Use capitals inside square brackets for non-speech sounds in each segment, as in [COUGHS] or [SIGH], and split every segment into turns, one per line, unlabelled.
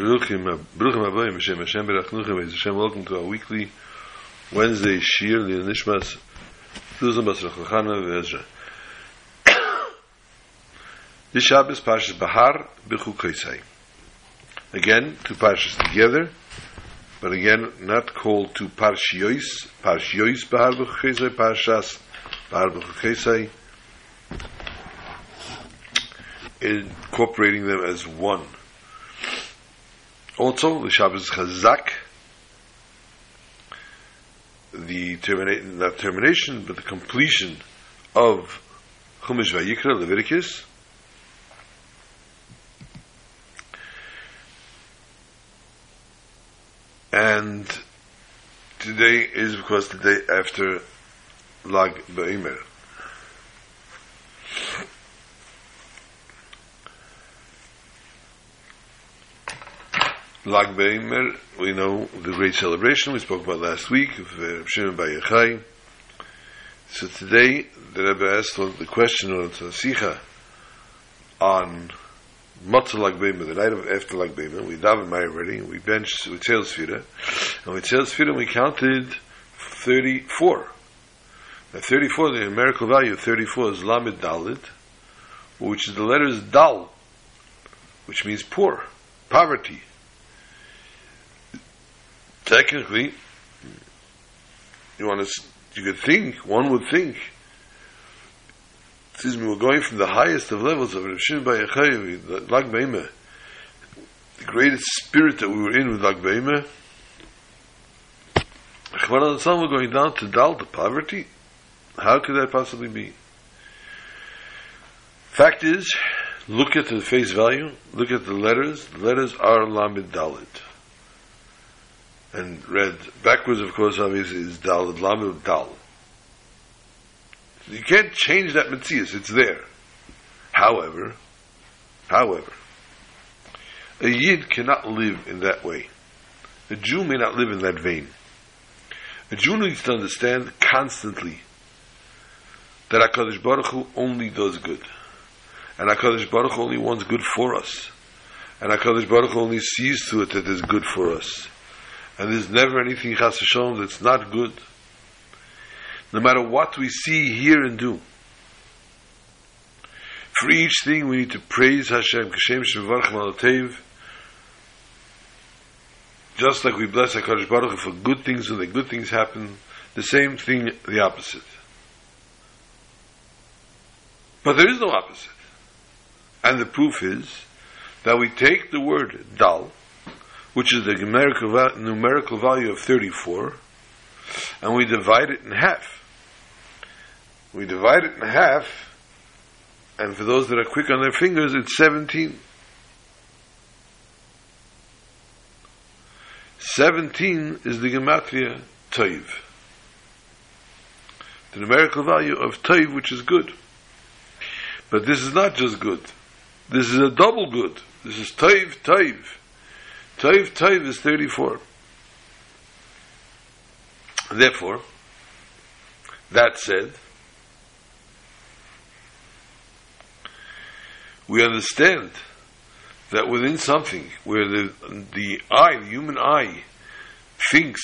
Bruchim Aboyim Hashem Hashem Berachnuchem Beis Hashem welcome to our weekly Wednesday Shir Lil Nishmas Tuzan Bas Rachachana Ve'ezra. [COUGHS] This Shabbos Parshas Bahar B'chu Kaisai Again, two Parshas together but again, not called two Parshiyos Parshiyos Bahar B'chu Kaisai Parshas Bahar B'chu Kaisai incorporating them as one also, the Shabbos Chazak, the terminate, not termination, but the completion of Chumash Vayikra, Leviticus, and today is because the day after Lag Ba'imir. Lag Beimer, we know the great celebration we spoke about last week of uh, Shimon. So today, the Rebbe asked the question on Tzasicha on Motzei Lag Beimer, the night of after Lag Beimer. We davened my already, we benched with Tzel Sfira, and with Tzel Sfira we counted 34. Now 34, the numerical value of 34 is Lamed Daled, which is the letters Dal, which means poor, poverty technically, you want to, you could think, one would think, excuse me, we're going from the highest of levels of Rav Shimon Yochai, Lag Beimah, the greatest spirit that we were in with Lag Beimah, we're going down to Dal, to poverty. How could that possibly be? Fact is, look at the face value, look at the letters. The letters are Lamed Daled and read backwards, of course, obviously, is Dal, Lamed Dal. You can't change that metzius, it's there. However, however, a Yid cannot live in that way. A Jew may not live in that vein. A Jew needs to understand constantly that HaKadosh Baruch Hu only does good. And HaKadosh Baruch Hu only wants good for us. And HaKadosh Baruch Hu only sees to it that is good for us and there's never anything chas v'sholom that's not good. No matter what we see, hear, and do. For each thing, we need to praise Hashem, Shevarch Malatev, just like we bless HaKadosh Baruch for good things when the good things happen, the same thing, the opposite. But there is no opposite. And the proof is that we take the word dal, which is the numerical, numerical value of 34, and we divide it in half. We divide it in half, and for those that are quick on their fingers, it's 17. 17 is the gematria toiv. The numerical value of toiv, which is good. But this is not just good. This is a double good. This is toiv, toiv. Toiv Toiv is 34. Therefore, that said, we understand that within something where the, the eye, the human eye, thinks,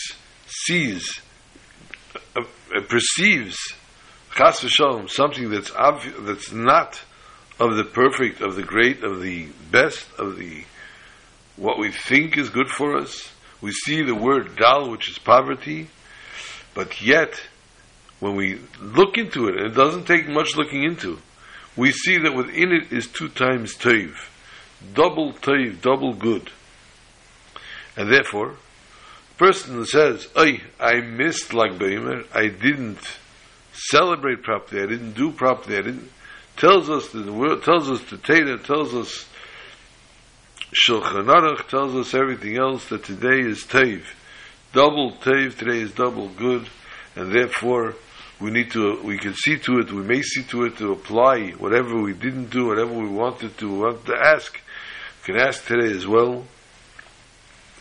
sees, uh, uh, perceives, chas v'shalom, something that's obvi- that's not of the perfect, of the great, of the best, of the what we think is good for us. We see the word dal, which is poverty, but yet, when we look into it, it doesn't take much looking into, we see that within it is two times toiv, double toiv, double good. And therefore, person who says, "I I missed Lag Beimer, I didn't celebrate properly, I didn't do properly, I didn't," tells us that the world, tells us the Torah tells us Shulchan Aruch tells us everything else that today is Tev. Double Tev, today is double good, and therefore we need to, we can see to it, we may see to it to apply whatever we didn't do, whatever we wanted to, we want to ask. We can ask today as well.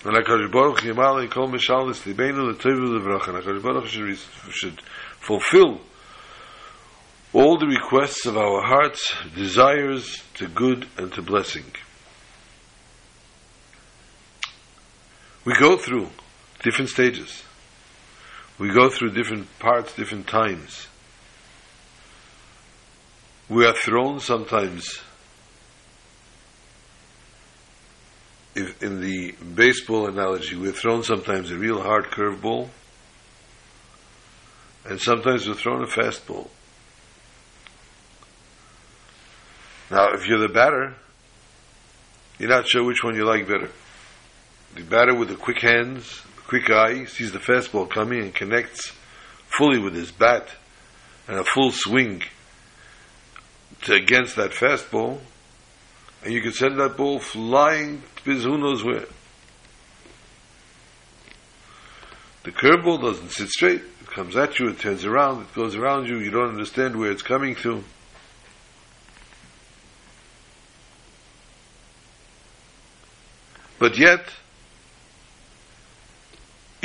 And HaKadosh Baruch Yamali Kol Mishalis Libeinu L'Tev L'Vrach, and HaKadosh Baruch should, should fulfill all the requests of our hearts, desires to good and to blessing. We go through different stages. We go through different parts, different times. We are thrown sometimes if in the baseball analogy, we're thrown sometimes a real hard curveball, and sometimes we're thrown a fastball. Now, if you're the batter, you're not sure which one you like better. The batter with the quick hands, quick eye, sees the fastball coming and connects fully with his bat and a full swing to against that fastball, and you can send that ball flying to who knows where. The curveball doesn't sit straight. It comes at you, it turns around, it goes around you, you don't understand where it's coming through. But yet,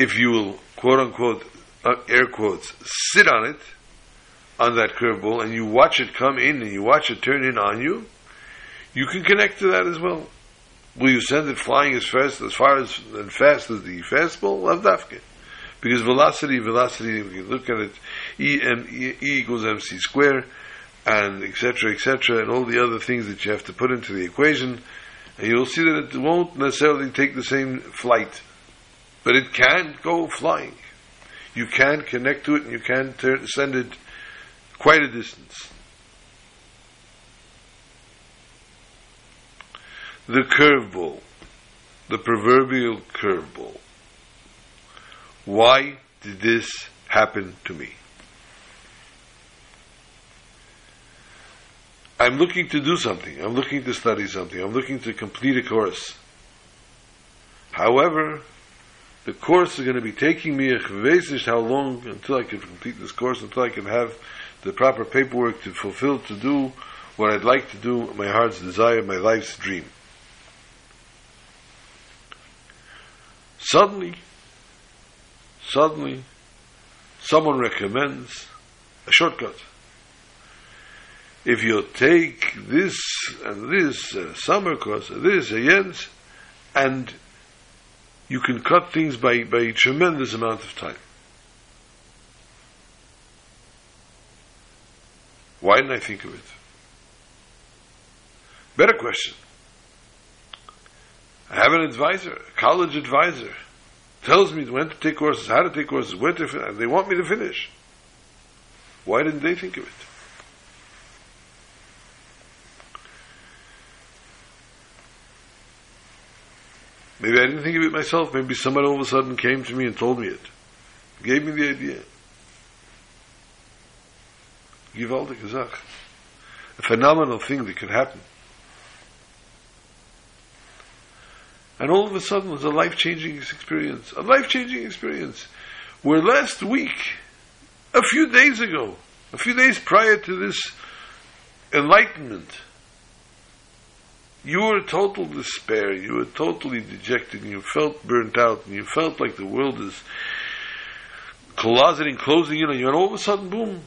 if you will, quote unquote, uh, air quotes, sit on it, on that curveball, and you watch it come in and you watch it turn in on you, you can connect to that as well. Will you send it flying as fast, as far as and fast as the fastball? Lavdafke. Because velocity, velocity, if you look at it, E, M, e, e equals mc square, and etc., etc., and all the other things that you have to put into the equation, and you'll see that it won't necessarily take the same flight, but it can go flying. You can connect to it, and you can turn, send it quite a distance. The curveball, the proverbial curveball. Why did this happen to me? I'm looking to do something. I'm looking to study something. I'm looking to complete a course. However, the course is going to be taking me a how long until I can complete this course, until I can have the proper paperwork to fulfill, to do what I'd like to do, my heart's desire, my life's dream. Suddenly, suddenly, someone recommends a shortcut if you take this and this uh, summer course, this, a Jens, and you can cut things by, by a tremendous amount of time. Why didn't I think of it? Better question. I have an advisor, a college advisor, tells me when to take courses, how to take courses, where to, they want me to finish. Why didn't they think of it? Maybe I didn't think of it myself. Maybe someone all of a sudden came to me and told me it. Gave me the idea. Gewaltig Gesach. A phenomenal thing that could happen. And all of a sudden it was a life-changing experience. A life-changing experience. Where last week, a few days ago, a few days prior to this enlightenment, you were total despair, you were totally dejected, and you felt burnt out, and you felt like the world is closeting, closing in on you, and all of a sudden, boom,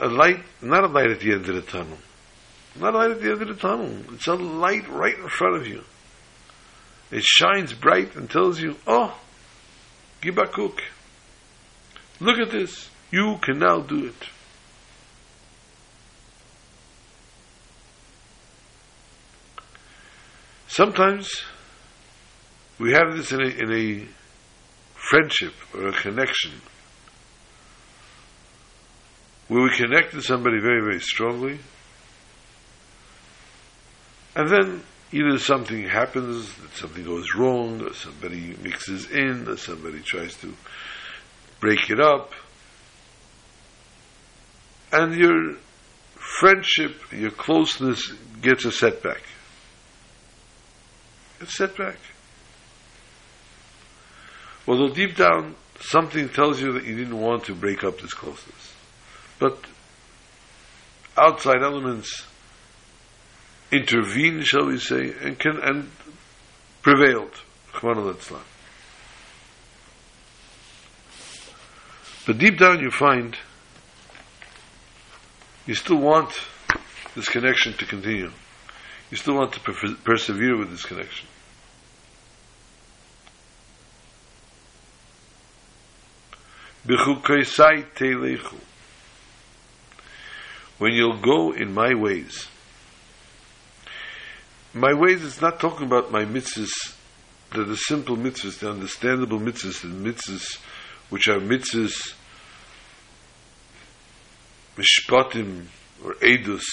a light, not a light at the end of the tunnel. Not a light at the end of the tunnel. It's a light right in front of you. It shines bright and tells you, oh, Gibakuk, look at this. You can now do it. Sometimes we have this in a, in a friendship or a connection where we connect to somebody very, very strongly, and then either something happens, something goes wrong, or somebody mixes in, or somebody tries to break it up, and your friendship, your closeness gets a setback. It's setback. Although deep down, something tells you that you didn't want to break up this closeness. But outside elements intervene, shall we say, and can and prevailed. But deep down you find you still want this connection to continue. You still want to per- persevere with this connection. When you'll go in my ways. My ways is not talking about my mitzvahs, the, the simple mitzvahs, the understandable mitzvahs, the mitzvahs which are mitzvahs, mishpatim, or edus,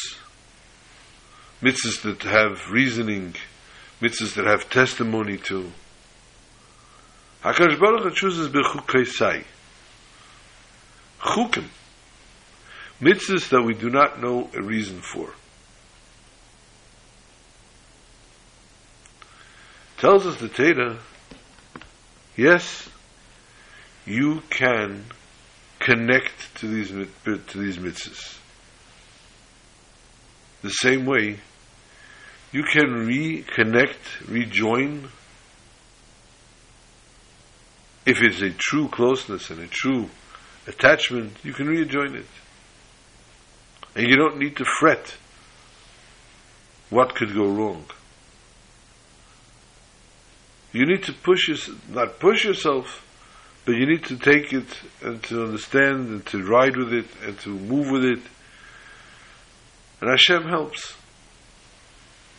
mitzvahs that have reasoning, mitzvahs that have testimony to. HaKadosh Baruch Hu chooses b'chukaisai. Chukim. Mitzvahs that we do not know a reason for. Tells us the Teda, yes, you can connect to these to these mitzvahs. The same way, you can reconnect, rejoin, if it's a true closeness and a true attachment, you can rejoin it. And you don't need to fret what could go wrong. You need to push yourself, not push yourself, but you need to take it and to understand and to ride with it and to move with it. And Hashem helps.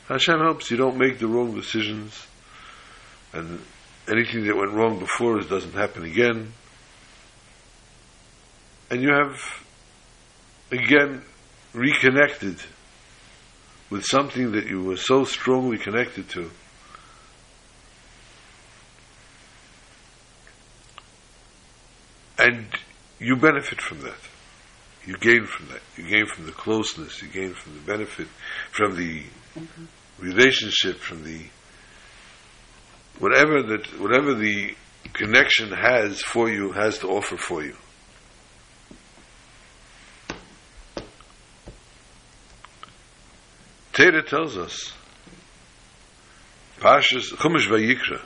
Hashem helps. You don't make the wrong decisions. And anything that went wrong before doesn't happen again. And you have, again, reconnected with something that you were so strongly connected to. And you benefit from that. You gain from that. You gain from the closeness. You gain from the benefit, from the relationship, from the whatever that whatever the connection has for you has to offer for you. Torah tells us, Pashas Chumash Vayikra,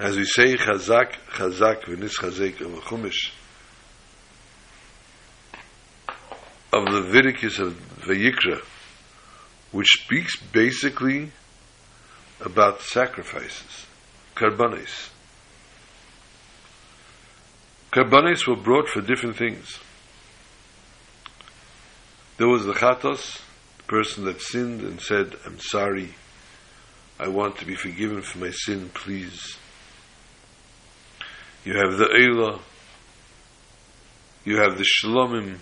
as we say Chazak, Chazak, V'nis Chazek of Chumash, of the Leviticus of Vayikra, which speaks basically about sacrifices, karbanis. Karbanis were brought for different things. There was the chatos, the person that sinned and said, I'm sorry, I want to be forgiven for my sin, please. You have the Eilah, you have the Shlomim,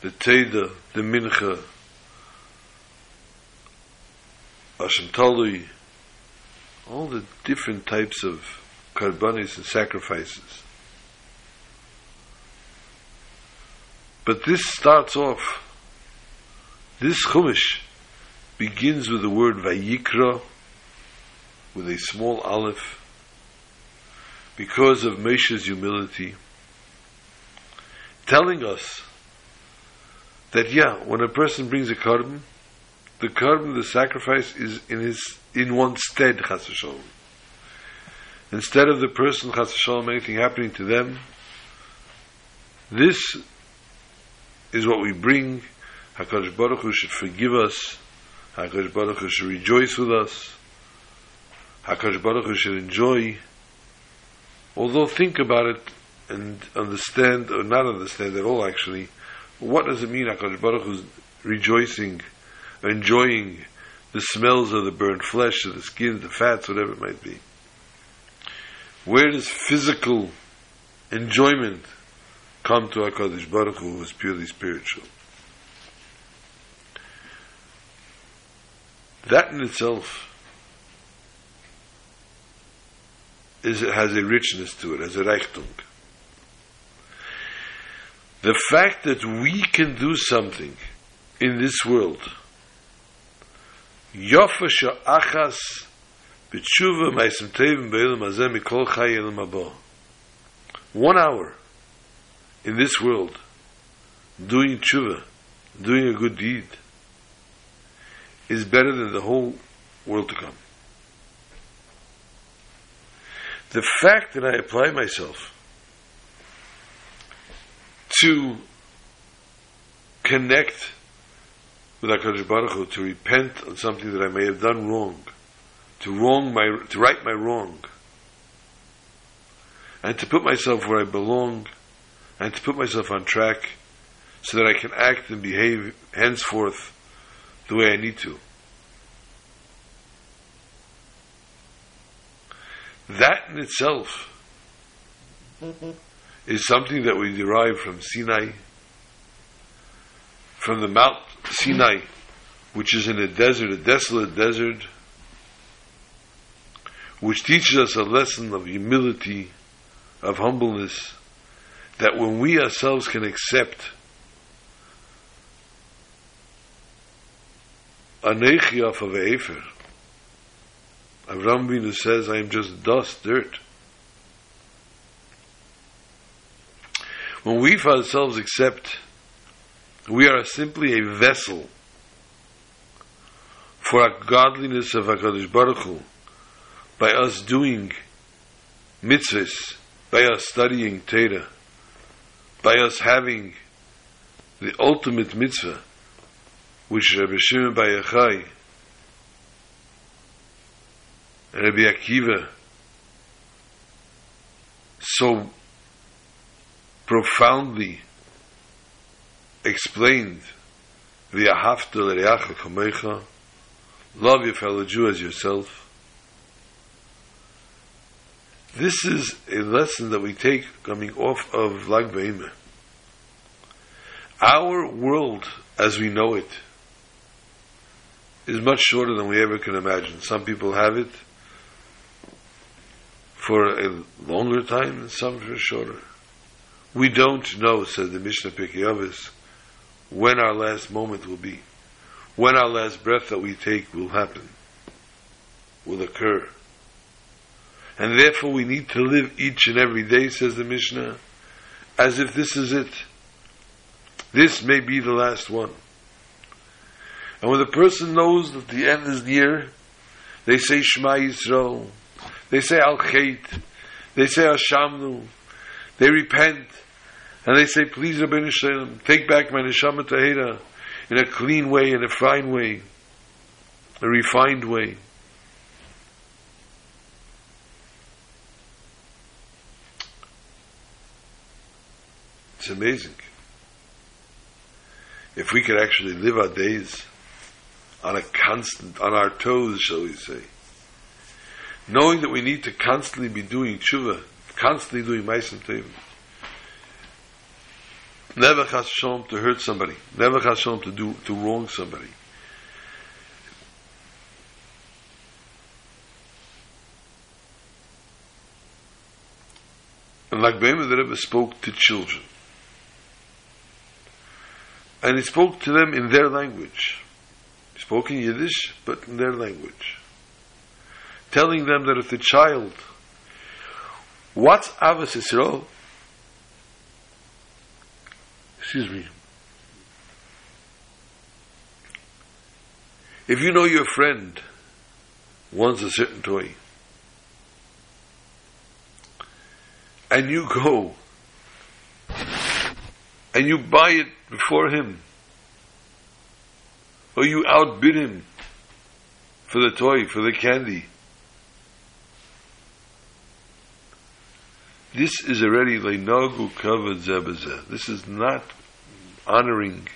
the Teda, the Mincha, Hashem Talui, all the different types of karbanis and sacrifices. But this starts off, this Chumash begins with the word Vayikra, with a small aleph, because of Moshe's humility, telling us that yeah, when a person brings a karban, the karban, the sacrifice, is in his in one's stead, chas. Instead of the person, chas anything happening to them, this is what we bring. HaKadosh Baruch Hu should forgive us. HaKadosh Baruch Hu should rejoice with us. HaKadosh Baruch Hu should enjoy. Although think about it and understand, or not understand at all actually, what does it mean HaKadosh Baruch is rejoicing, enjoying the smells of the burnt flesh, of the skin, the fats, whatever it might be. Where does physical enjoyment come to HaKadosh Baruch Hu, who is purely spiritual? That in itself is, has a richness to it, has a reichtung. The fact that we can do something in this world יופע שאחס בתשובה מייסם טייבן באילם הזה מכל חי אילם הבא. One hour in this world doing tshuva, doing a good deed, is better than the whole world to come. The fact that I apply myself to connect with HaKadosh Baruch Hu to repent on something that I may have done wrong, to wrong my, to right my wrong. and to put myself where I belong, and to put myself on track, so that I can act and behave henceforth the way I need to. That in itself is something that we derive from Sinai, from the Mount Sinai, which is in a desert, a desolate desert, which teaches us a lesson of humility, of humbleness, that when we ourselves can accept Anechi of Efer, Avram Binu says, I am just dust, dirt. When we for ourselves accept we are simply a vessel for a godliness of HaKadosh Baruch Hu, by us doing mitzvahs, by us studying Torah, by us having the ultimate mitzvah, which Rabbi Shimon Bar Yochai Rabbi Akiva so profoundly explained Ahavta L'Reacha Kamecha love your fellow Jew as yourself this is a lesson that we take coming off of Lag BaOmer. Our world, as we know it, is much shorter than we ever can imagine. Some people have it for a longer time, and some for shorter. We don't know, said the Mishnah Pirkei when our last moment will be, when our last breath that we take will happen, will occur. And therefore we need to live each and every day, says the Mishnah, as if this is it. This may be the last one. And when the person knows that the end is near, they say Shema Yisrael, they say Al Chait, they say Ashamnu, they repent, and they say, please Ribono Shel Olam, take back my Neshama Tahira in a clean way, in a fine way, a refined way. It's amazing. If we could actually live our days on a constant, on our toes, shall we say, knowing that we need to constantly be doing tshuva, constantly doing ma'asim tevim. Never chas shalom to hurt somebody. Never chas shalom to do to wrong somebody. And Lag BaOmer, the Rebbe spoke to children and he spoke to them in their language. He spoke in Yiddish, but in their language. Telling them that if the child, what's Ahavas Yisrael? Excuse me. If you know your friend wants a certain toy, and you go and you buy it before him, or you outbid him for the toy, for the candy. This is already leinagu kavod zebazeh. This is not honoring,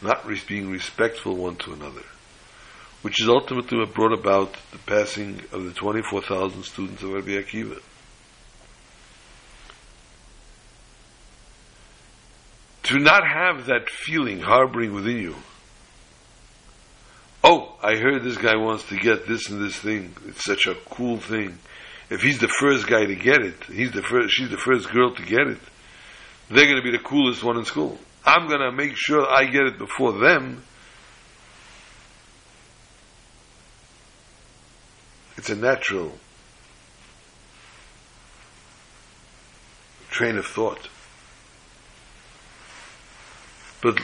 not being respectful one to another, which is ultimately what brought about the passing of the 24,000 students of Rabbi Akiva. to not have that feeling harboring within you. Oh, I heard this guy wants to get this and this thing. It's such a cool thing. If he's the first guy to get it, he's the first, she's the first girl to get it, they're going to be the coolest one in school. I'm going to make sure I get it before them. It's a natural train of thought. But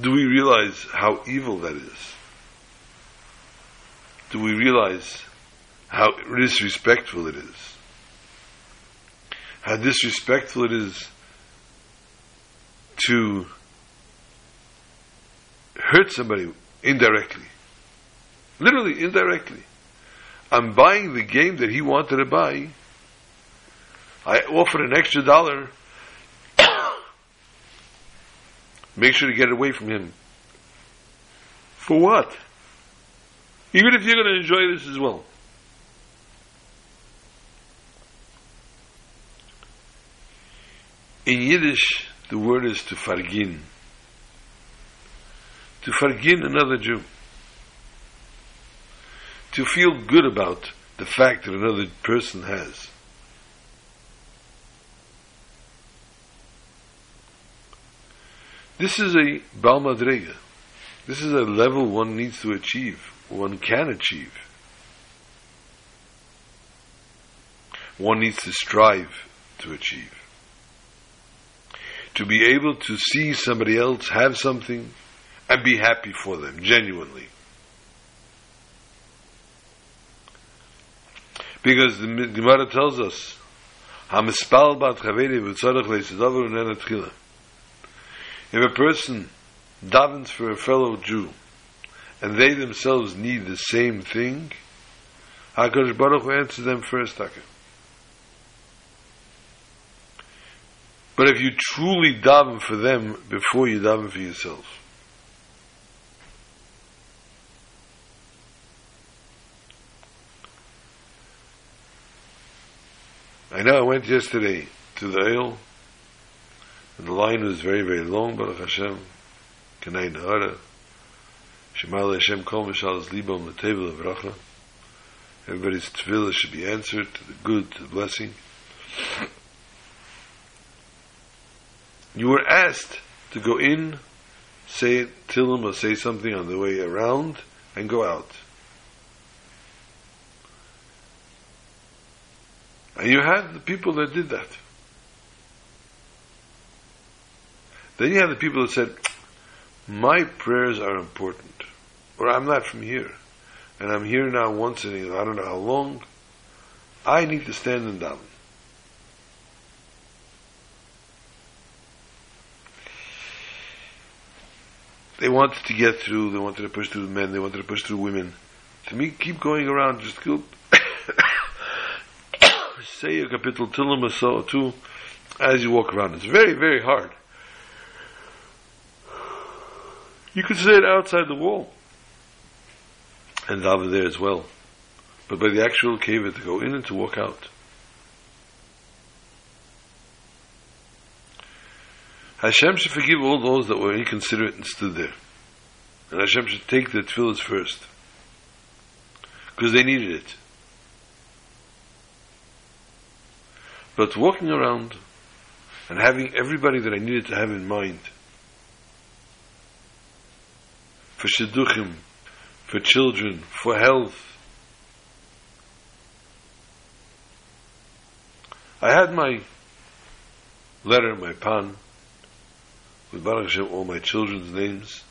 do we realize how evil that is? Do we realize how disrespectful it is? How disrespectful it is to hurt somebody indirectly. Literally, indirectly. I'm buying the game that he wanted to buy I offer an extra dollar. [COUGHS] Make sure to get away from him. For what? Even if you're going to enjoy this as well. In Yiddish, the word is to fargin. To fargin another Jew. To feel good about the fact that another person has. This is a Bal Madrega. This is a level one needs to achieve, one can achieve. One needs to strive to achieve. To be able to see somebody else have something and be happy for them, genuinely. Because the Gemara tells us. If a person davens for a fellow Jew, and they themselves need the same thing, HaKadosh Baruch Hu answers them first, Taka. But if you truly daven for them before you daven for yourself, I know I went yesterday to the ale, and the line was very, very long, Baruch Hashem, Kanei Nahara, Shema Hashem Kol Mishal Libam the table of Racha. Everybody's tefillah should be answered to the good, to the blessing. You were asked to go in, say Tillim or say something on the way around, and go out. And you had the people that did that. Then you had the people that said, my prayers are important. Or I'm not from here. And I'm here now once in I don't know how long. I need to stand and down. They wanted to get through, they wanted to push through men, they wanted to push through women. To me, keep going around, just go [COUGHS] say a kapitel tilim or so too as you walk around. It's very, very hard. You could say it outside the wall. And daven there as well. But by the actual cave to go in and to walk out. Hashem should forgive all those that were inconsiderate and stood there. And Hashem should take the tefillahs first. Because they needed it. But walking around and having everybody that I needed to have in mind for shidduchim, for children, for health. I had my letter, my pan, with Baruch Hashem, all my children's names,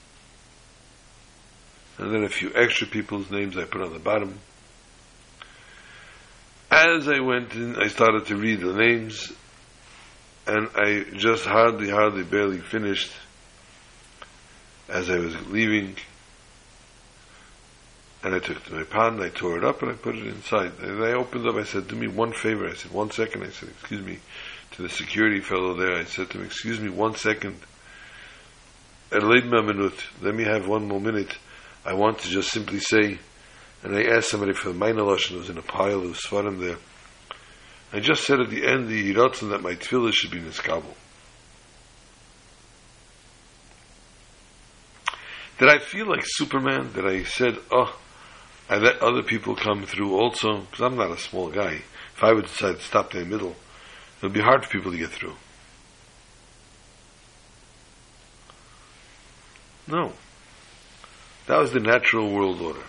and then a few extra people's names I put on the bottom. As I went in, I started to read the names, and I just hardly, hardly, barely finished as I was leaving, and I took my pan, I tore it up, and I put it inside. And I opened up, I said, do me one favor. I said, one second. I said, excuse me, to the security fellow there, I said to him, excuse me, one second. Let me have one more minute. I want to just simply say, and I asked somebody for the minor Lashon, was in a pile of Svarim there. I just said at the end, the Yiratzin, that my tefillah should be Niskabel. Did I feel like Superman? That I said, oh, I let other people come through also? Because I'm not a small guy. If I would decide to stop in the middle, it would be hard for people to get through. No. That was the natural world order.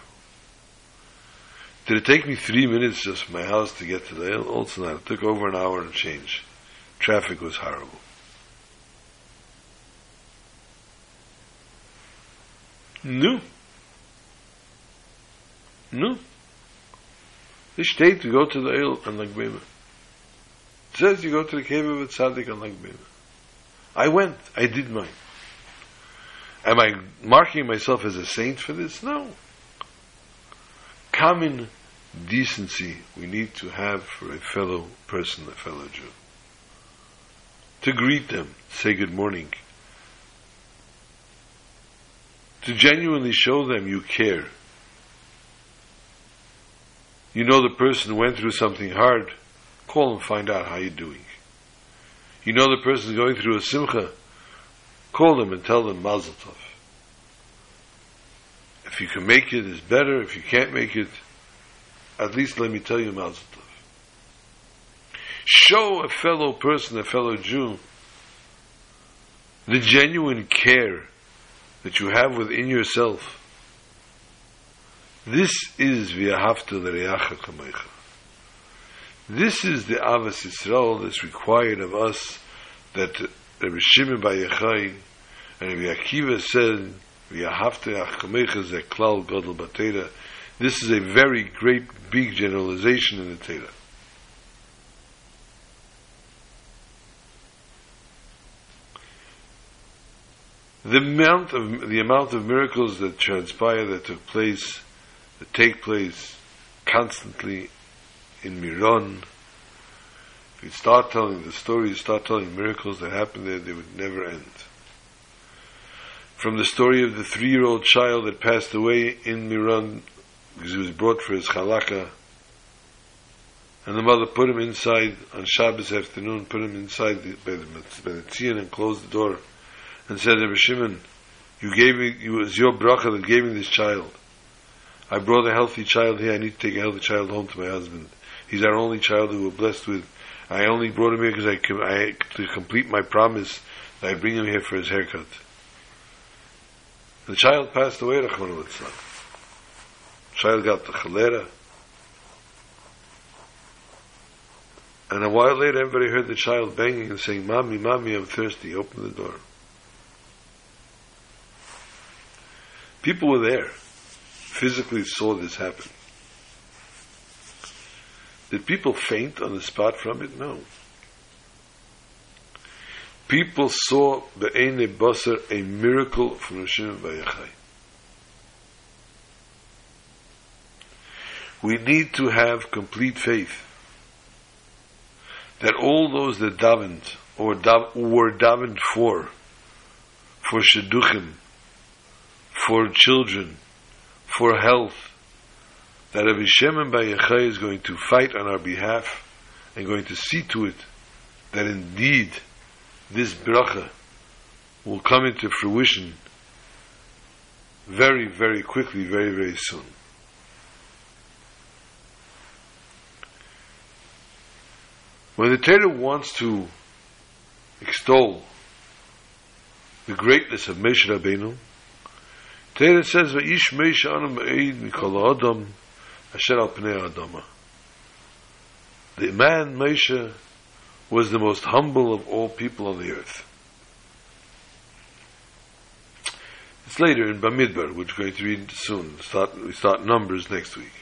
Did it take me three minutes just from my house to get to the Also not. It took over an hour and change. Traffic was horrible. No. No. It steht, you go to the ohel and Lag Bema. It says you go to the cave of a Tzaddik and Lag Bema. I went. I did mine. Am I marking myself as a saint for this? No. Common decency we need to have for a fellow person, a fellow Jew. To greet them, say good morning. To genuinely show them you care. You know the person went through something hard, call and find out how you're doing. You know the person is going through a simcha, call them and tell them mazel tov. If you can make it, it's better. If you can't make it, at least let me tell you mazel tov. Show a fellow person, a fellow Jew, the genuine care that you have within yourself. This is v'ahavta l'reacha kamecha. This is the Ahavas Yisrael that's required of us that Rabbi Shimon Bar Yochai and Rabbi Akiva said. This is a very great, big generalization in the Torah. The amount of the amount of miracles that transpire that took place, that take place constantly in Miron. If you start telling the story, you start telling miracles that happened there, they would never end. From the story of the three-year-old child that passed away in Miron because he was brought for his halakha, and the mother put him inside on Shabbos afternoon, put him inside the, by the, by the tzion and closed the door, and said, Rabbi Shimon, you gave me, it was your bracha that gave me this child. I brought a healthy child here. I need to take a healthy child home to my husband. He's our only child who we're blessed with. I only brought him here because I, I, to complete my promise that I bring him here for his haircut. The child passed away, Rachmana litzlan. Child got the cholera. And a while later, everybody heard the child banging and saying, Mommy, Mommy, I'm thirsty. Open the door. People were there, physically saw this happen. Did people faint on the spot from it? No. People saw Be'ene Basar a miracle from Hashem Vayachai. We need to have complete faith that all those that davened or dav- were davened for, for shidduchim, for children, for health, that Rabbi Shimon Bar Yochai is going to fight on our behalf and going to see to it that indeed this bracha will come into fruition very, very quickly, very, very soon. When the Torah wants to extol the greatness of Moshe Rabbeinu, Torah says, "Va'ish Moshe anu me'ed mikol adam asher al pnei adama." The man Moshe was the most humble of all people on the earth. It's later in Bamidbar, which we're going to read soon. Start, we start Numbers next week.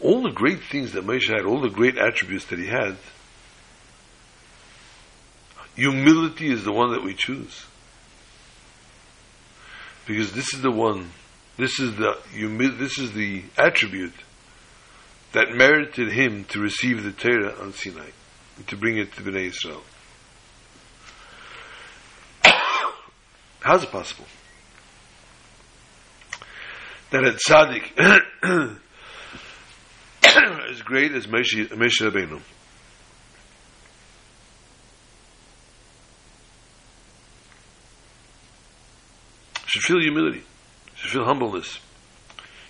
All the great things that Moshe had, all the great attributes that he had, humility is the one that we choose. Because this is the one, this is the this is the attribute that merited him to receive the Torah on Sinai, to bring it to Bnei Israel. [COUGHS] How's it possible? That a tzaddik [COUGHS] as great as Moshe, Moshe Rabbeinu should feel humility, should feel humbleness,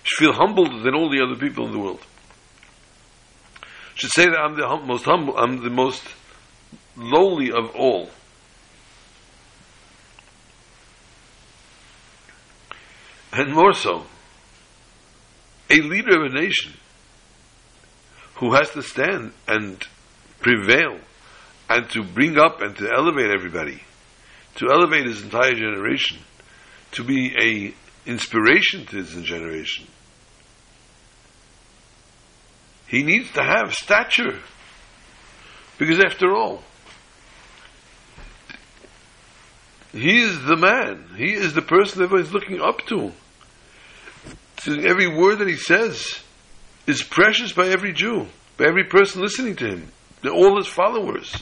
should feel humbled than all the other people in the world. Should say that I'm the hum- most humble, I'm the most lowly of all. And more so, a leader of a nation who has to stand and prevail and to bring up and to elevate everybody, to elevate his entire generation, to be a inspiration to his generation. He needs to have stature. Because after all, he is the man. He is the person everybody's looking up to. every word that he says is precious by every Jew, by every person listening to him, They're all his followers.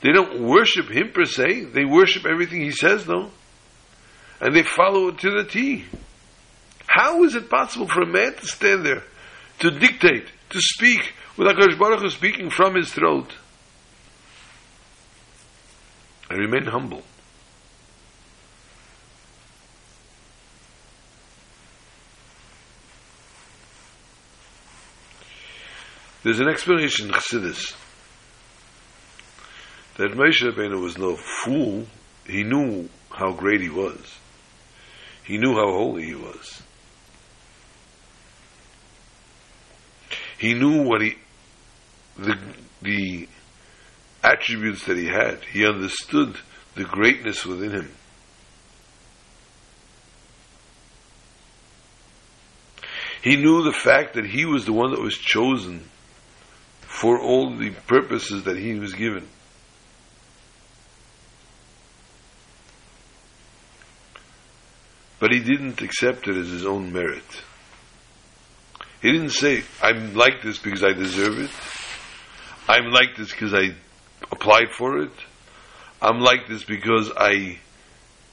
They don't worship him per se, they worship everything he says, though. And they follow it to the T. How is it possible for a man to stand there, to dictate, to speak, with HaKadosh Baruch Hu speaking from his throat? And remain humble. There's an explanation in Chassidus that Moshe Rabbeinu was no fool. He knew how great he was. He knew how holy he was. He knew what he, the, the attributes that he had. He understood the greatness within him. He knew the fact that he was the one that was chosen for all the purposes that he was given. But he didn't accept it as his own merit. He didn't say, I'm like this because I deserve it. I'm like this because I applied for it. I'm like this because I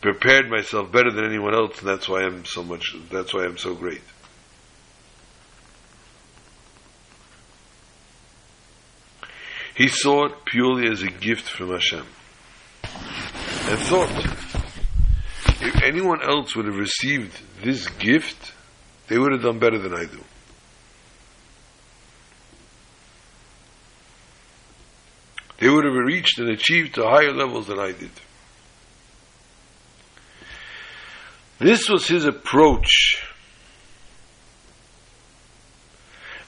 prepared myself better than anyone else, and that's why I'm so much, that's why I'm so great. He saw it purely as a gift from Hashem. And thought, if anyone else would have received this gift, they would have done better than I do. They would have reached and achieved to higher levels than I did. This was his approach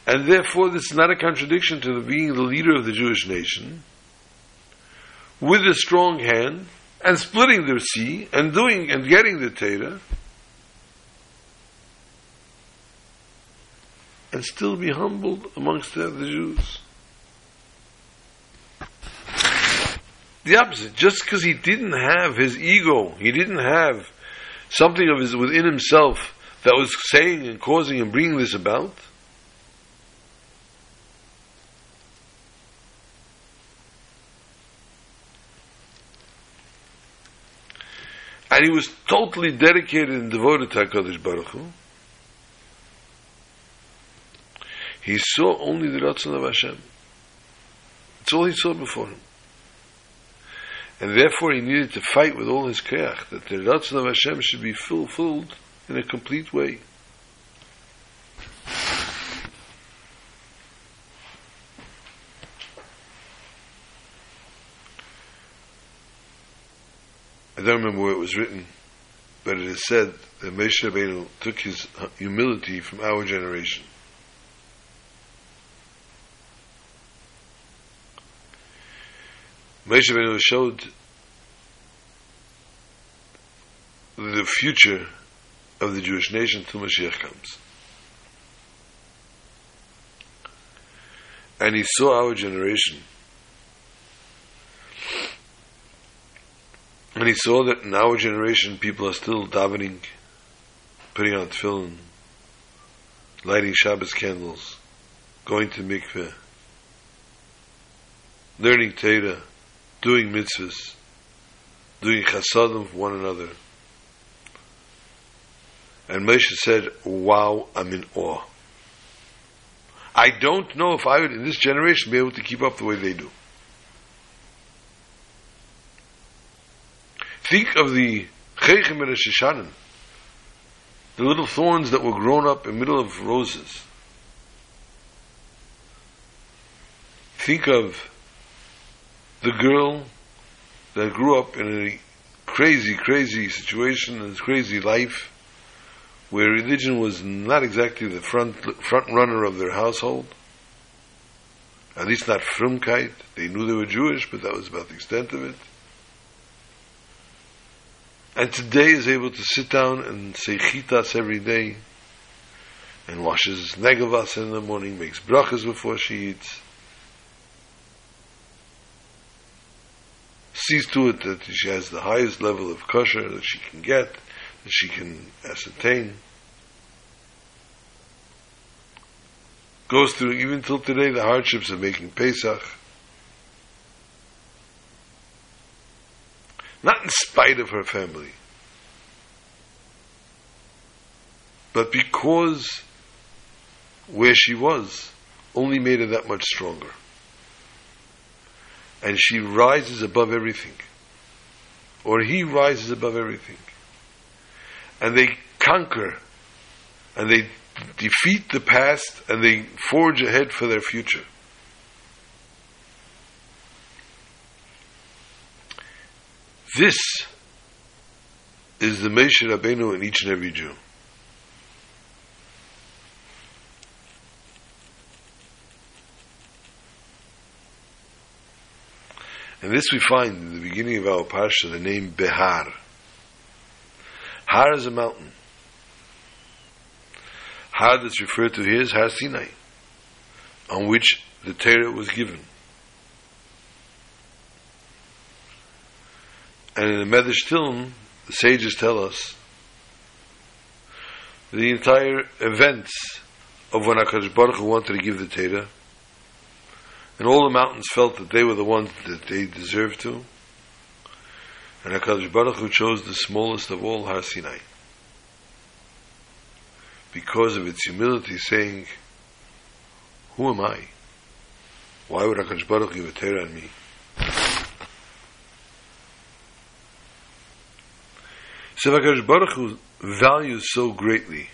And therefore, this is not a contradiction to the, being the leader of the Jewish nation with a strong hand and splitting the sea and doing and getting the Torah and still be humbled amongst the Jews. The opposite. Just because he didn't have his ego, he didn't have something of his within himself that was saying and causing and bringing this about, and he was totally dedicated and devoted to HaKadosh Baruch Hu, he saw only the Ratzon of Hashem. That's all he saw before him. And therefore he needed to fight with all his koyach, that the Ratzon of Hashem should be fulfilled in a complete way. I don't remember where it was written, but it is said that Moshe Rabbeinu took his humility from our generation. Moshe Rabbeinu showed the future of the Jewish nation till Mashiach comes. And he saw our generation And he saw that in our generation people are still davening, putting on tefillin, lighting Shabbos candles, going to mikveh, learning Torah, doing mitzvahs, doing chasadim for one another. And Moshe said, wow, I'm in awe. I don't know if I would, in this generation, be able to keep up the way they do. Think of the Chechem and the little thorns that were grown up in the middle of roses. Think of the girl that grew up in a crazy, crazy situation, a crazy life, where religion was not exactly the front front runner of their household. At least not frumkeit. They knew they were Jewish, but that was about the extent of it and today is able to sit down and say chitas every day and washes negavas in the morning, makes brachas before she eats. Sees to it that she has the highest level of kosher that she can get, that she can ascertain. goes through, even till today, the hardships of making Pesach. Not in spite of her family, but because where she was only made her that much stronger. And she rises above everything. Or he rises above everything. And they conquer and they defeat the past and they forge ahead for their future. This is the Moshe Rabbeinu in each and every Jew. And this we find in the beginning of our parsha, the name Behar. Har is a mountain. Har that's referred to here is Har Sinai, on which the Torah was given. And in the Medrash Tilm, the sages tell us the entire events of when HaKadosh Baruch Hu wanted to give the Torah, and all the mountains felt that they were the ones that they deserved to, and HaKadosh Baruch Hu chose the smallest of all, Har Sinai because of its humility, saying, Who am I? Why would HaKadosh Baruch give a Torah on me? So HaKadosh Baruch Hu values so greatly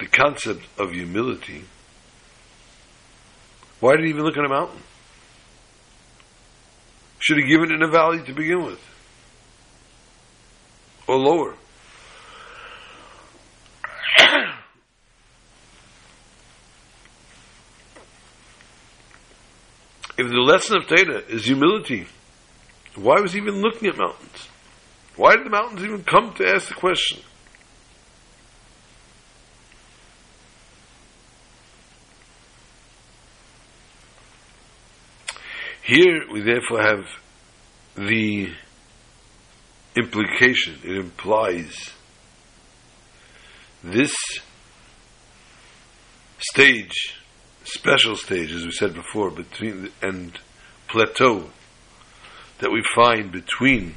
the concept of humility. Why did he even look at a mountain? Should have given it in a valley to begin with. Or lower. if the lesson of Torah is humility, why was he even looking at mountains? Why did the mountains even come to ask the question? Here we therefore have the implication, it implies this stage special stage, as we said before, between the, and plateau that we find between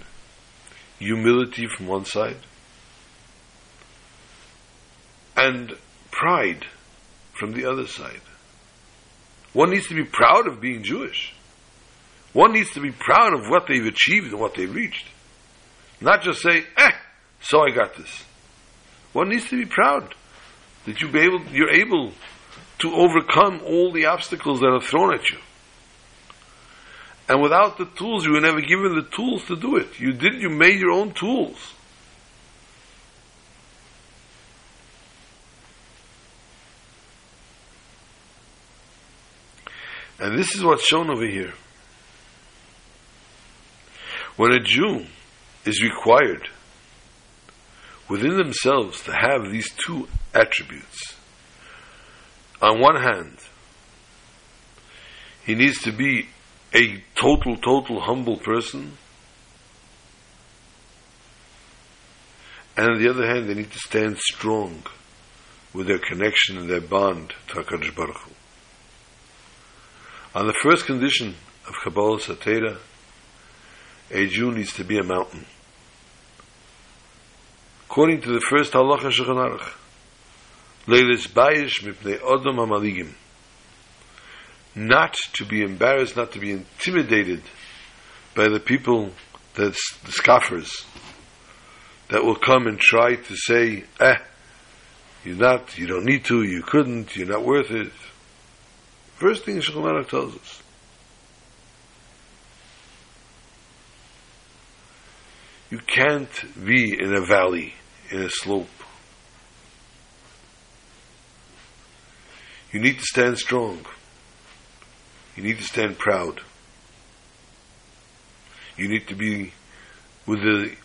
humility from one side and pride from the other side. One needs to be proud of being Jewish. One needs to be proud of what they've achieved and what they've reached. Not just say, eh, so I got this. One needs to be proud that you be able, you're able to overcome all the obstacles that are thrown at you. And without the tools, you were never given the tools to do it. You did, you made your own tools. And this is what's shown over here. When a Jew is required within themselves to have these two attributes, on one hand, he needs to be a total, total humble person. And on the other hand, they need to stand strong with their connection and their bond to HaKadosh Baruch Hu. On the first condition of Kabbalah Satera, a Jew needs to be a mountain. According to the first halacha Shulchan Aruch, Leilis bayish mipnei odom hamaligim. Not to be embarrassed, not to be intimidated by the people, that's the scoffers, that will come and try to say, eh, you're not, you don't need to, you couldn't, you're not worth it. First thing Shulchan tells us. You can't be in a valley, in a slope. You need to stand strong. You need to stand proud. You need to be with the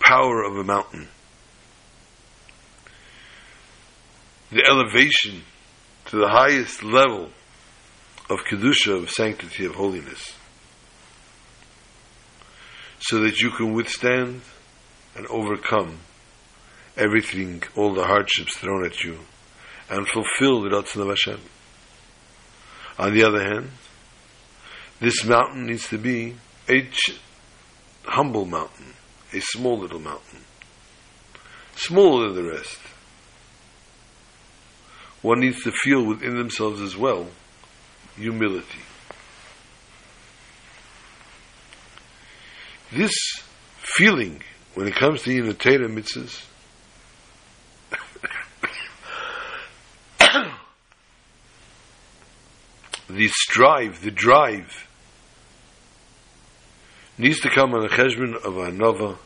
power of a mountain. The elevation to the highest level of Kedusha, of sanctity, of holiness. So that you can withstand and overcome everything, all the hardships thrown at you and fulfill the Ratzon of Hashem. On the other hand, this mountain needs to be a humble mountain, a small little mountain, smaller than the rest. One needs to feel within themselves as well humility. This feeling, when it comes to Yinatera mitzvahs, [COUGHS] the strive, the drive, needs to come on the cheshbon of a.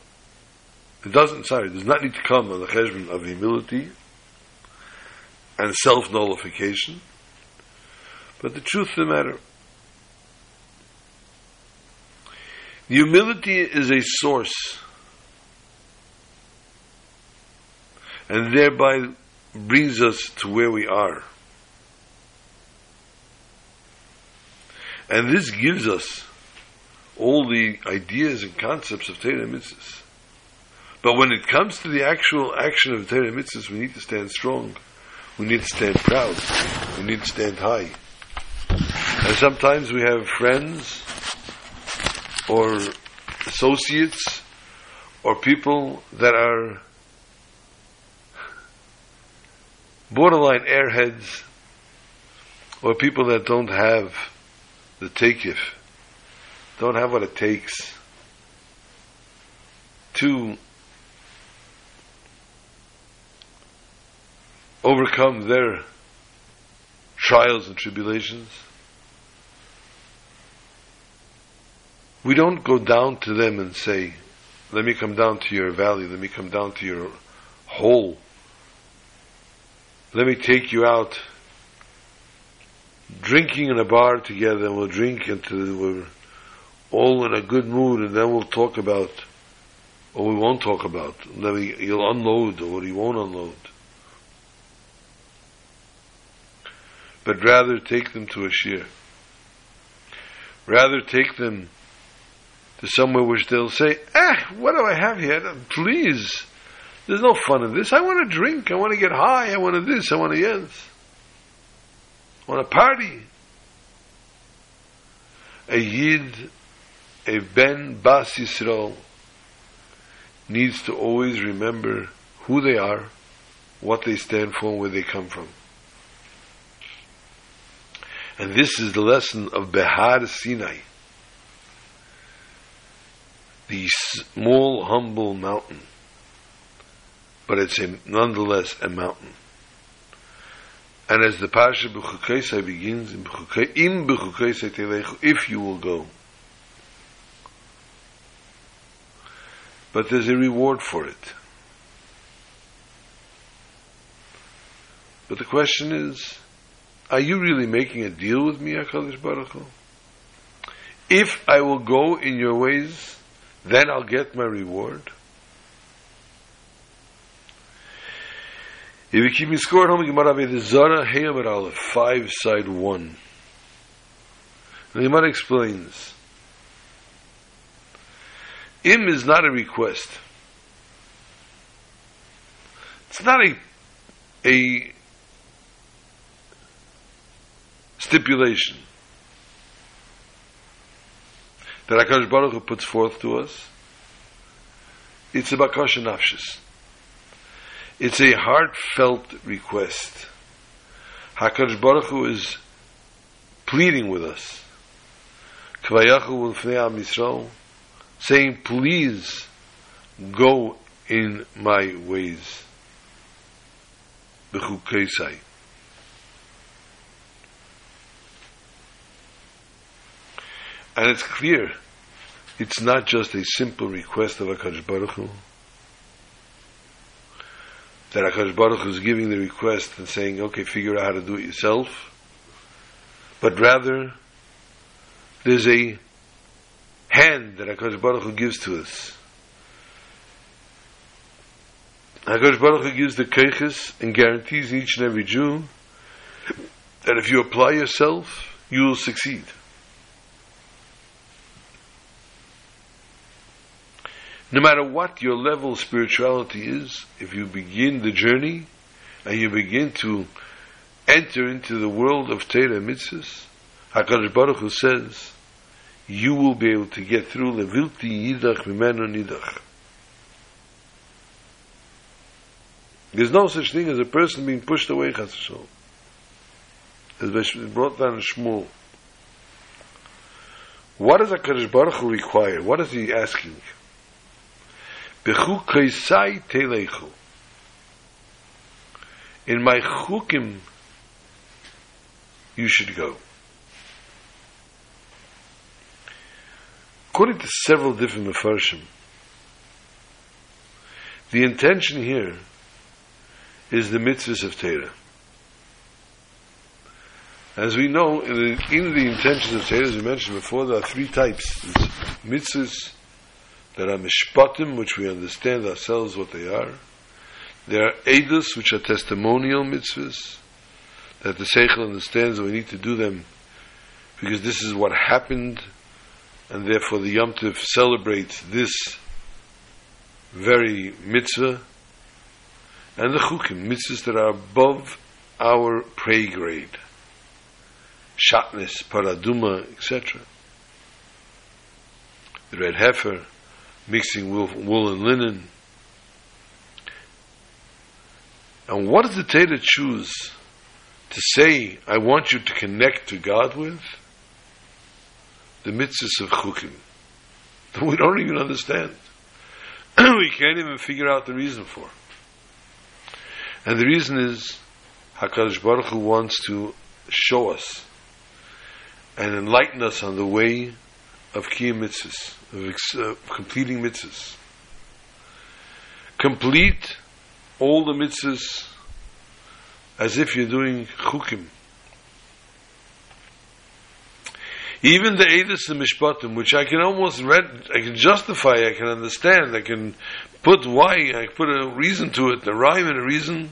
It doesn't, sorry, it does not need to come on the cheshbon of humility and self-nullification. But the truth of the matter, humility is a source and thereby brings us to where we are. And this gives us all the ideas and concepts of Torah mitzvahs. But when it comes to the actual action of Torah mitzvahs, we need to stand strong. We need to stand proud. We need to stand high. And sometimes we have friends or associates or people that are borderline airheads or people that don't have the takif, don't have what it takes to overcome their trials and tribulations. We don't go down to them and say, let me come down to your valley, let me come down to your hole, let me take you out drinking in a bar together and we'll drink until we're all in a good mood and then we'll talk about or we won't talk about. Then we, you'll unload or you won't unload. But rather take them to a shir. Rather take them to somewhere which they'll say, ah, what do I have here? Please. There's no fun in this. I want to drink. I want to get high. I want to this. I want to yes on a party. A Yid, a Ben Bas Yisrael, needs to always remember who they are, what they stand for, and where they come from. And this is the lesson of Behar Sinai, the small, humble mountain, but it's a, nonetheless a mountain. And as the Parsha B'chukaisai begins, in B'chukaisai Telechu, if you will go. But there's a reward for it. But the question is, are you really making a deal with me, HaKadosh Baruch Hu? If I will go in your ways, then I'll get my reward. If you keep me score at home, Gemara Avodah Zarah Heyamar Aleph, 5 side 1. The Gemara explains, Im is not a request. It's not a, a stipulation that HaKadosh Baruch Hu puts forth to us. It's a bakasha nafshis. It's a heartfelt request. Hakadosh Baruch Hu is pleading with us. Kvayachu saying, "Please go in my ways." B'chukeisai. And it's clear, it's not just a simple request of Hakadosh Baruch Hu that HaKadosh Baruch Hu is giving the request and saying, okay, figure out how to do it yourself, but rather there's a hand that HaKadosh Baruch Hu gives to us. HaKadosh Baruch Hu gives the keiches and guarantees each and every Jew that if you apply yourself, you will succeed. No matter what your level of spirituality is, if you begin the journey and you begin to enter into the world of Torah mitzvahs, HaKadosh Baruch Hu says, you will be able to get through levilti yidach mimenu nidach. There's no such thing as a person being pushed away, Chas V'Shalom. As brought down in Shmuel. What does HaKadosh Baruch Hu require? What is he asking? In my chukim, you should go. According to several different Mefarshim, the intention here is the mitzvahs of Torah. As we know, in the, in the intentions of Torah, as we mentioned before, there are three types. Mitzvahs that are mishpatim, which we understand ourselves what they are. There are edus, which are testimonial mitzvahs, that the Seichel understands that we need to do them because this is what happened, and therefore the Yom Tov celebrates this very mitzvah and the chukim, mitzvahs that are above our pay grade. Shatnez, paraduma, etc. The red heifer, mixing wool, and linen. And what does the Torah choose to say, I want you to connect to God with? The mitzvahs of chukim. That [LAUGHS] we don't even understand. [CLEARS THROAT] we can't even figure out the reason for. And the reason is HaKadosh Baruch Hu wants to show us and enlighten us on the way of kiyum mitzvahs, of uh, completing mitzvahs. Complete all the mitzvahs as if you're doing chukim. Even the Edis and Mishpatim, which I can almost read, I can justify, I can understand, I can put why, I put a reason to it, a rhyme and a reason.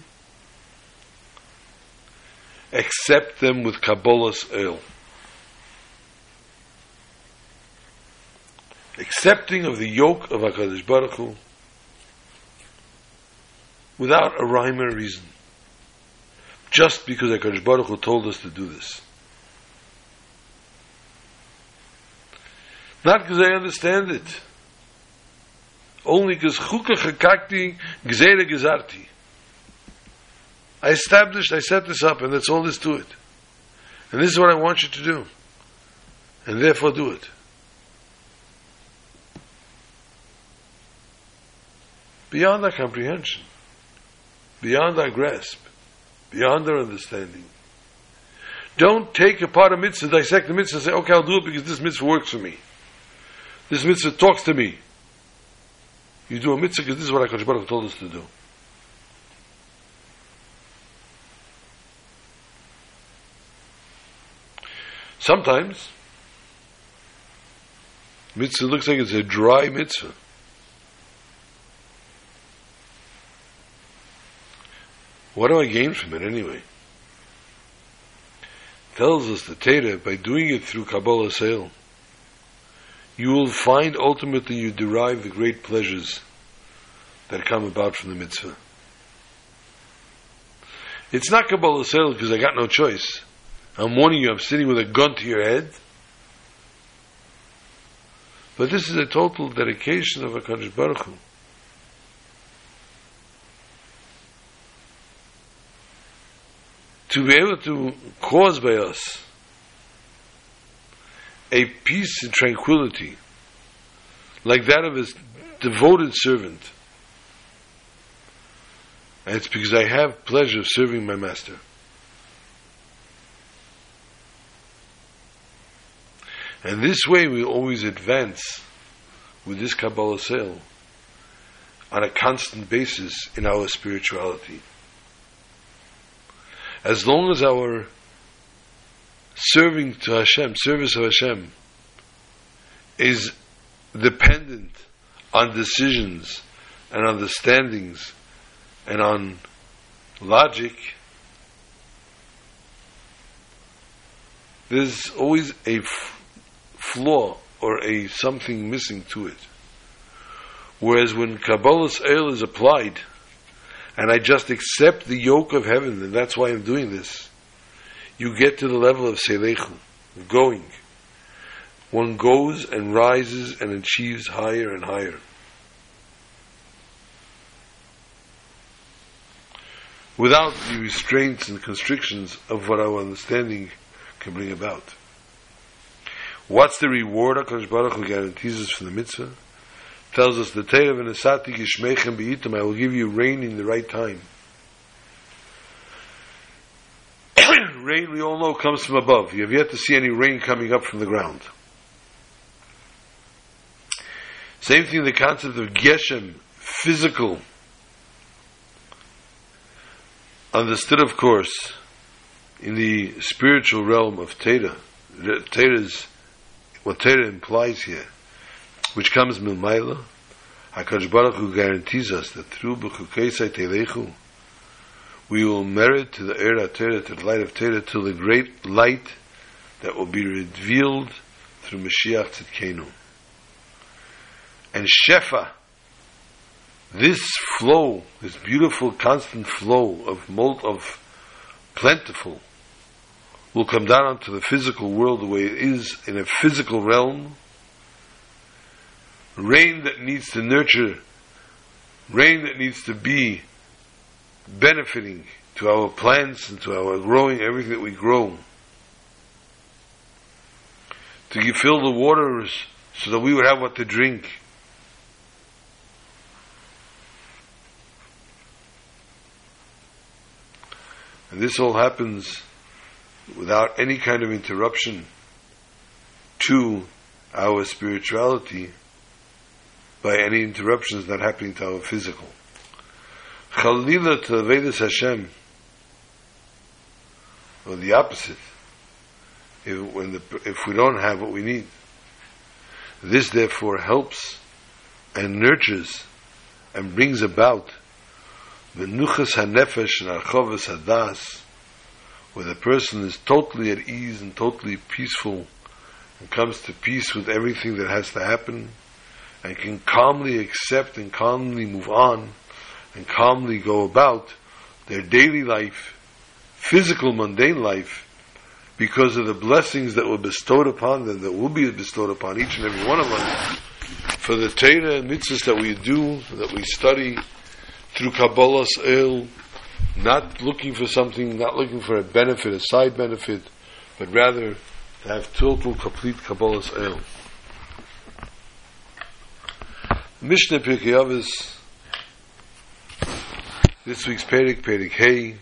Accept them with Kabbalah's oil. Accepting of the yoke of HaKadosh Baruch Hu without a rhyme or reason. Just because HaKadosh Baruch Hu told us to do this. Not because I understand it. Only because chuka chakakti gzeire gezarti. I established, I set this up, and that's all there's to it. And this is what I want you to do. And therefore do it. Beyond our comprehension, beyond our grasp, beyond our understanding. Don't take apart a mitzvah, dissect the mitzvah, and say, okay, I'll do it because this mitzvah works for me. This mitzvah talks to me. You do a mitzvah because this is what HaKadosh Baruch told us to do. Sometimes, mitzvah looks like it's a dry mitzvah. What do I gain from it anyway? Tells us the Torah by doing it through Kabbalah sale you will find ultimately you derive the great pleasures that come about from the mitzvah. It's not Kabbalah Sel because I got no choice. I'm warning you, I'm sitting with a gun to your head. But this is a total dedication of HaKadosh Baruch Hu. To be able to cause by us a peace and tranquility like that of his devoted servant. And it's because I have pleasure of serving my master. And this way we always advance with this Kabbalah sale on a constant basis in our spirituality. As long as our serving to Hashem, service of Hashem, is dependent on decisions and understandings and on logic, there's always a f- flaw or a something missing to it. Whereas when Kabbalah's oil is applied, and I just accept the yoke of heaven, and that's why I'm doing this, you get to the level of Selechu. going. One goes and rises and achieves higher and higher. Without the restraints and constrictions of what our understanding can bring about. What's the reward HaKadosh Baruch Hu guarantees us for the mitzvah? Tells us the Torah v'nesati gishmeichem beitim, I will give you rain in the right time. [COUGHS] rain, we all know, comes from above. You have yet to see any rain coming up from the ground. Same thing, the concept of geshem, physical, understood, of course, in the spiritual realm of Teda. Teda's, what Teda implies here, which comes milmaila, HaKadosh Baruch Hu guarantees us that through B'chukeisai Telechu, we will merit to the Era Torah, to the light of Torah, to the great light that will be revealed through Mashiach Tzidkenu. And Shefa, this flow, this beautiful constant flow of molt of plentiful, will come down onto the physical world the way it is in a physical realm. Rain that needs to nurture, rain that needs to be benefiting to our plants and to our growing, everything that we grow. To fill the waters so that we would have what to drink. And this all happens without any kind of interruption to our spirituality by any interruptions not happening to our physical. Chalila to Vedas Hashem, or the opposite, if, when the, if we don't have what we need. This therefore helps and nurtures and brings about the nuchas hanefesh and archovas hadas, where the person is totally at ease and totally peaceful and comes to peace with everything that has to happen and can calmly accept and calmly move on and calmly go about their daily life, physical mundane life, because of the blessings that were bestowed upon them, that will be bestowed upon each and every one of us, for the Torah and mitzvahs that we do, that we study through Kabbalah's El, not looking for something, not looking for a benefit, a side benefit, but rather to have total, complete Kabbalah's El. Mishnah Pirkei this week's Perik, Perik Hey.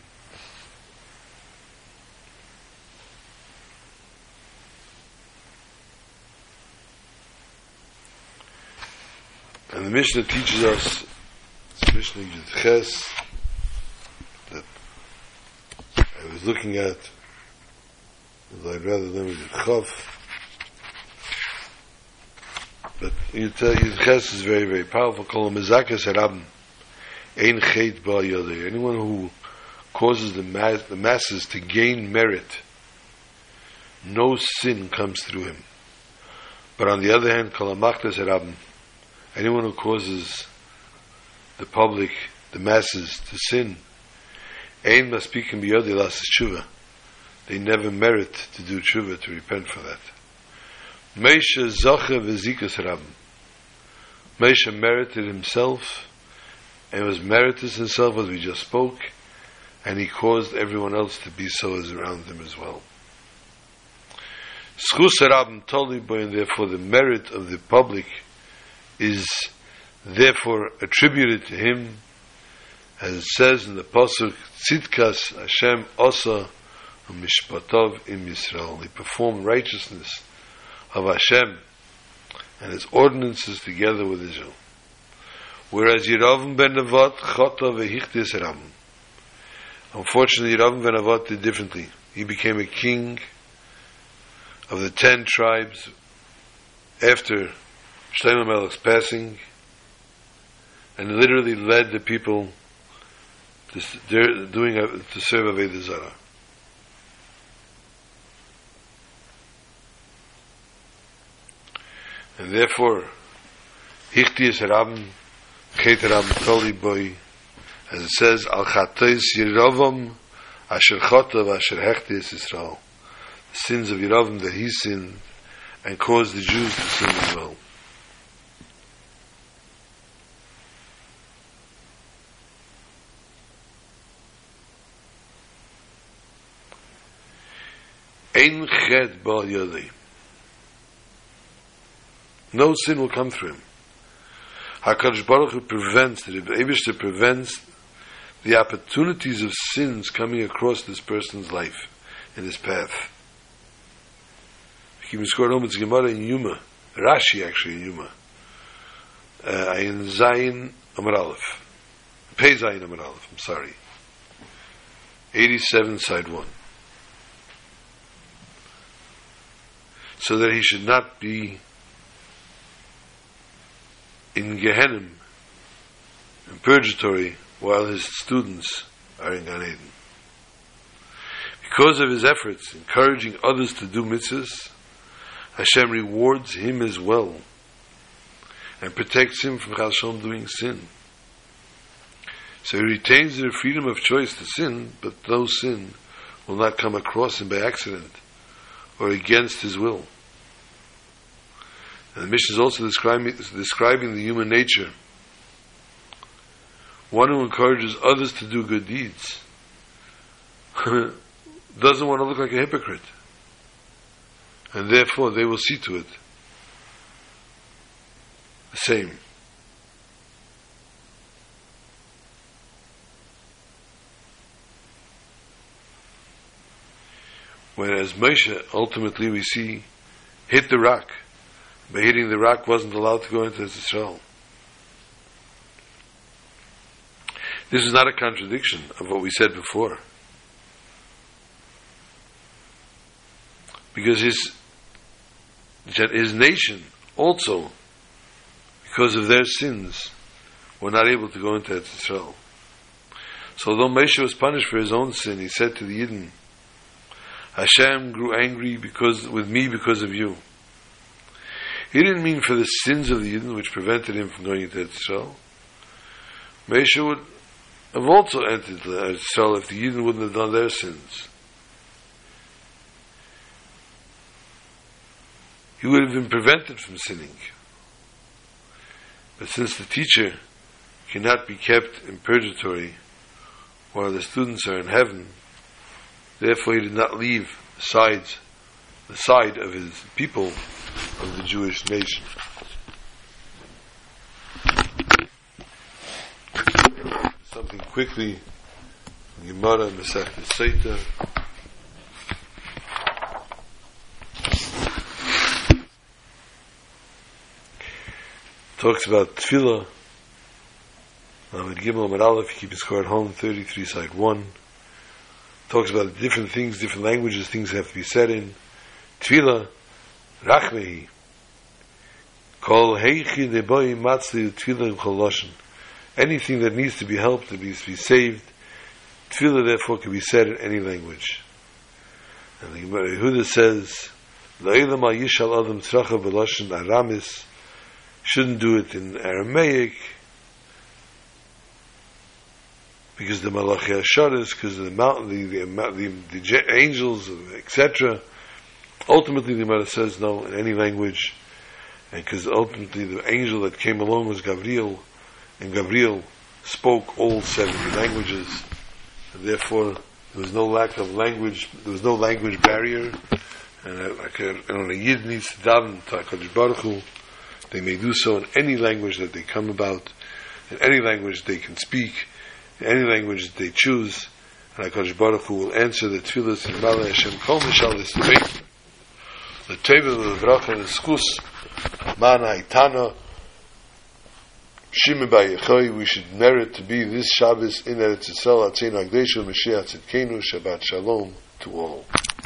And the Mishnah teaches us, Mishnah Yud Ches, that I was looking at, I'd rather than with Chav, but Yud Ches is very, very powerful. Kol Mizakas Harabim. Ein chet ba Anyone who causes the, mass, the masses to gain merit, no sin comes through him. But on the other hand, kalamachtas erabim. Anyone who causes the public, the masses, to sin, ein maspikim biyodi las tshuva. They never merit to do tshuva, to repent for that. Moshe zache v'zikas rabim. Moshe merited himself and was meritorious himself as we just spoke, and he caused everyone else to be so as around him as well. Schus Rabim Toliboy, and therefore the merit of the public is therefore attributed to him, as it says in the Pasuk, Tzidkas Hashem Osa Mishpatov in Yisrael. He performed righteousness of Hashem and his ordinances together with Israel. Whereas Yerovam ben Nevat chata vehichtis ram. Unfortunately, Yerovam ben Nevat did differently. He became a king of the ten tribes after Shlomo Melech's passing, and literally led the people to doing to serve Avodah Zarah. And therefore, Hichtius Rabim Keteram Toli Boy, as it says, Al Chatois Yerovam Asher Chotav Asher Hechtis Yisrael. sins of Yerovam that he sinned and caused the Jews to sin as well. Ein chet bal yodei. No sin will come through him. HaKadosh Baruch Hu prevents, the Rebbe prevents the opportunities of sins coming across this person's life, in his path. He was home, Gemara in Yoma, Rashi actually in Yoma. Uh, in Zayin Amar Aleph. Pei Zayin Amar Aleph, I'm sorry. 87 side 1. So that he should not be in Gehenna, in purgatory, while his students are in Gan Eden. Because of his efforts encouraging others to do mitzvahs, Hashem rewards him as well and protects him from Chal doing sin. So he retains the freedom of choice to sin, but those sin will not come across him by accident or against his will. And the mission is also describing, describing the human nature. One who encourages others to do good deeds [LAUGHS] doesn't want to look like a hypocrite. And therefore they will see to it the same. Whereas Moshe, ultimately we see, hit the rock by hitting the rock wasn't allowed to go into Israel. This is not a contradiction of what we said before. Because his, his nation also, because of their sins, were not able to go into Israel. So although Moshe was punished for his own sin, he said to the Yidden, Hashem grew angry because with me because of you. He didn't mean for the sins of the Yidden which prevented him from going into Israel. Moshe would have also entered Israel if the Yidden wouldn't have done their sins. He would have been prevented from sinning. But since the teacher cannot be kept in purgatory while the students are in heaven, therefore he did not leave sides, the side of his people of the Jewish nation. Something quickly, Gemara Masech Sotah. Talks about tefillah. Lamed Gimel Amar Aleph, keep his score at home, 33 side 1. Talks about different things, different languages, things have to be said in. Tefillah, Rachmehi. Kol heichi deboi matzli tefillah choloshin. Anything that needs to be helped, to be, to be saved, tefillah therefore can be said in any language. And the Gemara Yehuda says, La'ilam al yishal adam tzracha aramis, shouldn't do it in Aramaic, because the Malachi Asharis, because the mountain, the, the, the, the angels, etc., Ultimately, the Gemara says no in any language, and because ultimately the angel that came along was Gabriel, and Gabriel spoke all seventy languages, and therefore there was no lack of language. There was no language barrier, and like a, and a yid needs to daven Baruch they may do so in any language that they come about, in any language they can speak, in any language that they choose. And HaKadosh Baruch Hu will answer the tefillahs in Malay Hashem Kol Mishal the table of the bracha is skus mana itana Shimon by Yechoy, we should merit to be this Shabbos in Eretz Yisrael, Atzin Agdeshu, Mashiach Tzidkenu, Shabbat Shalom to all.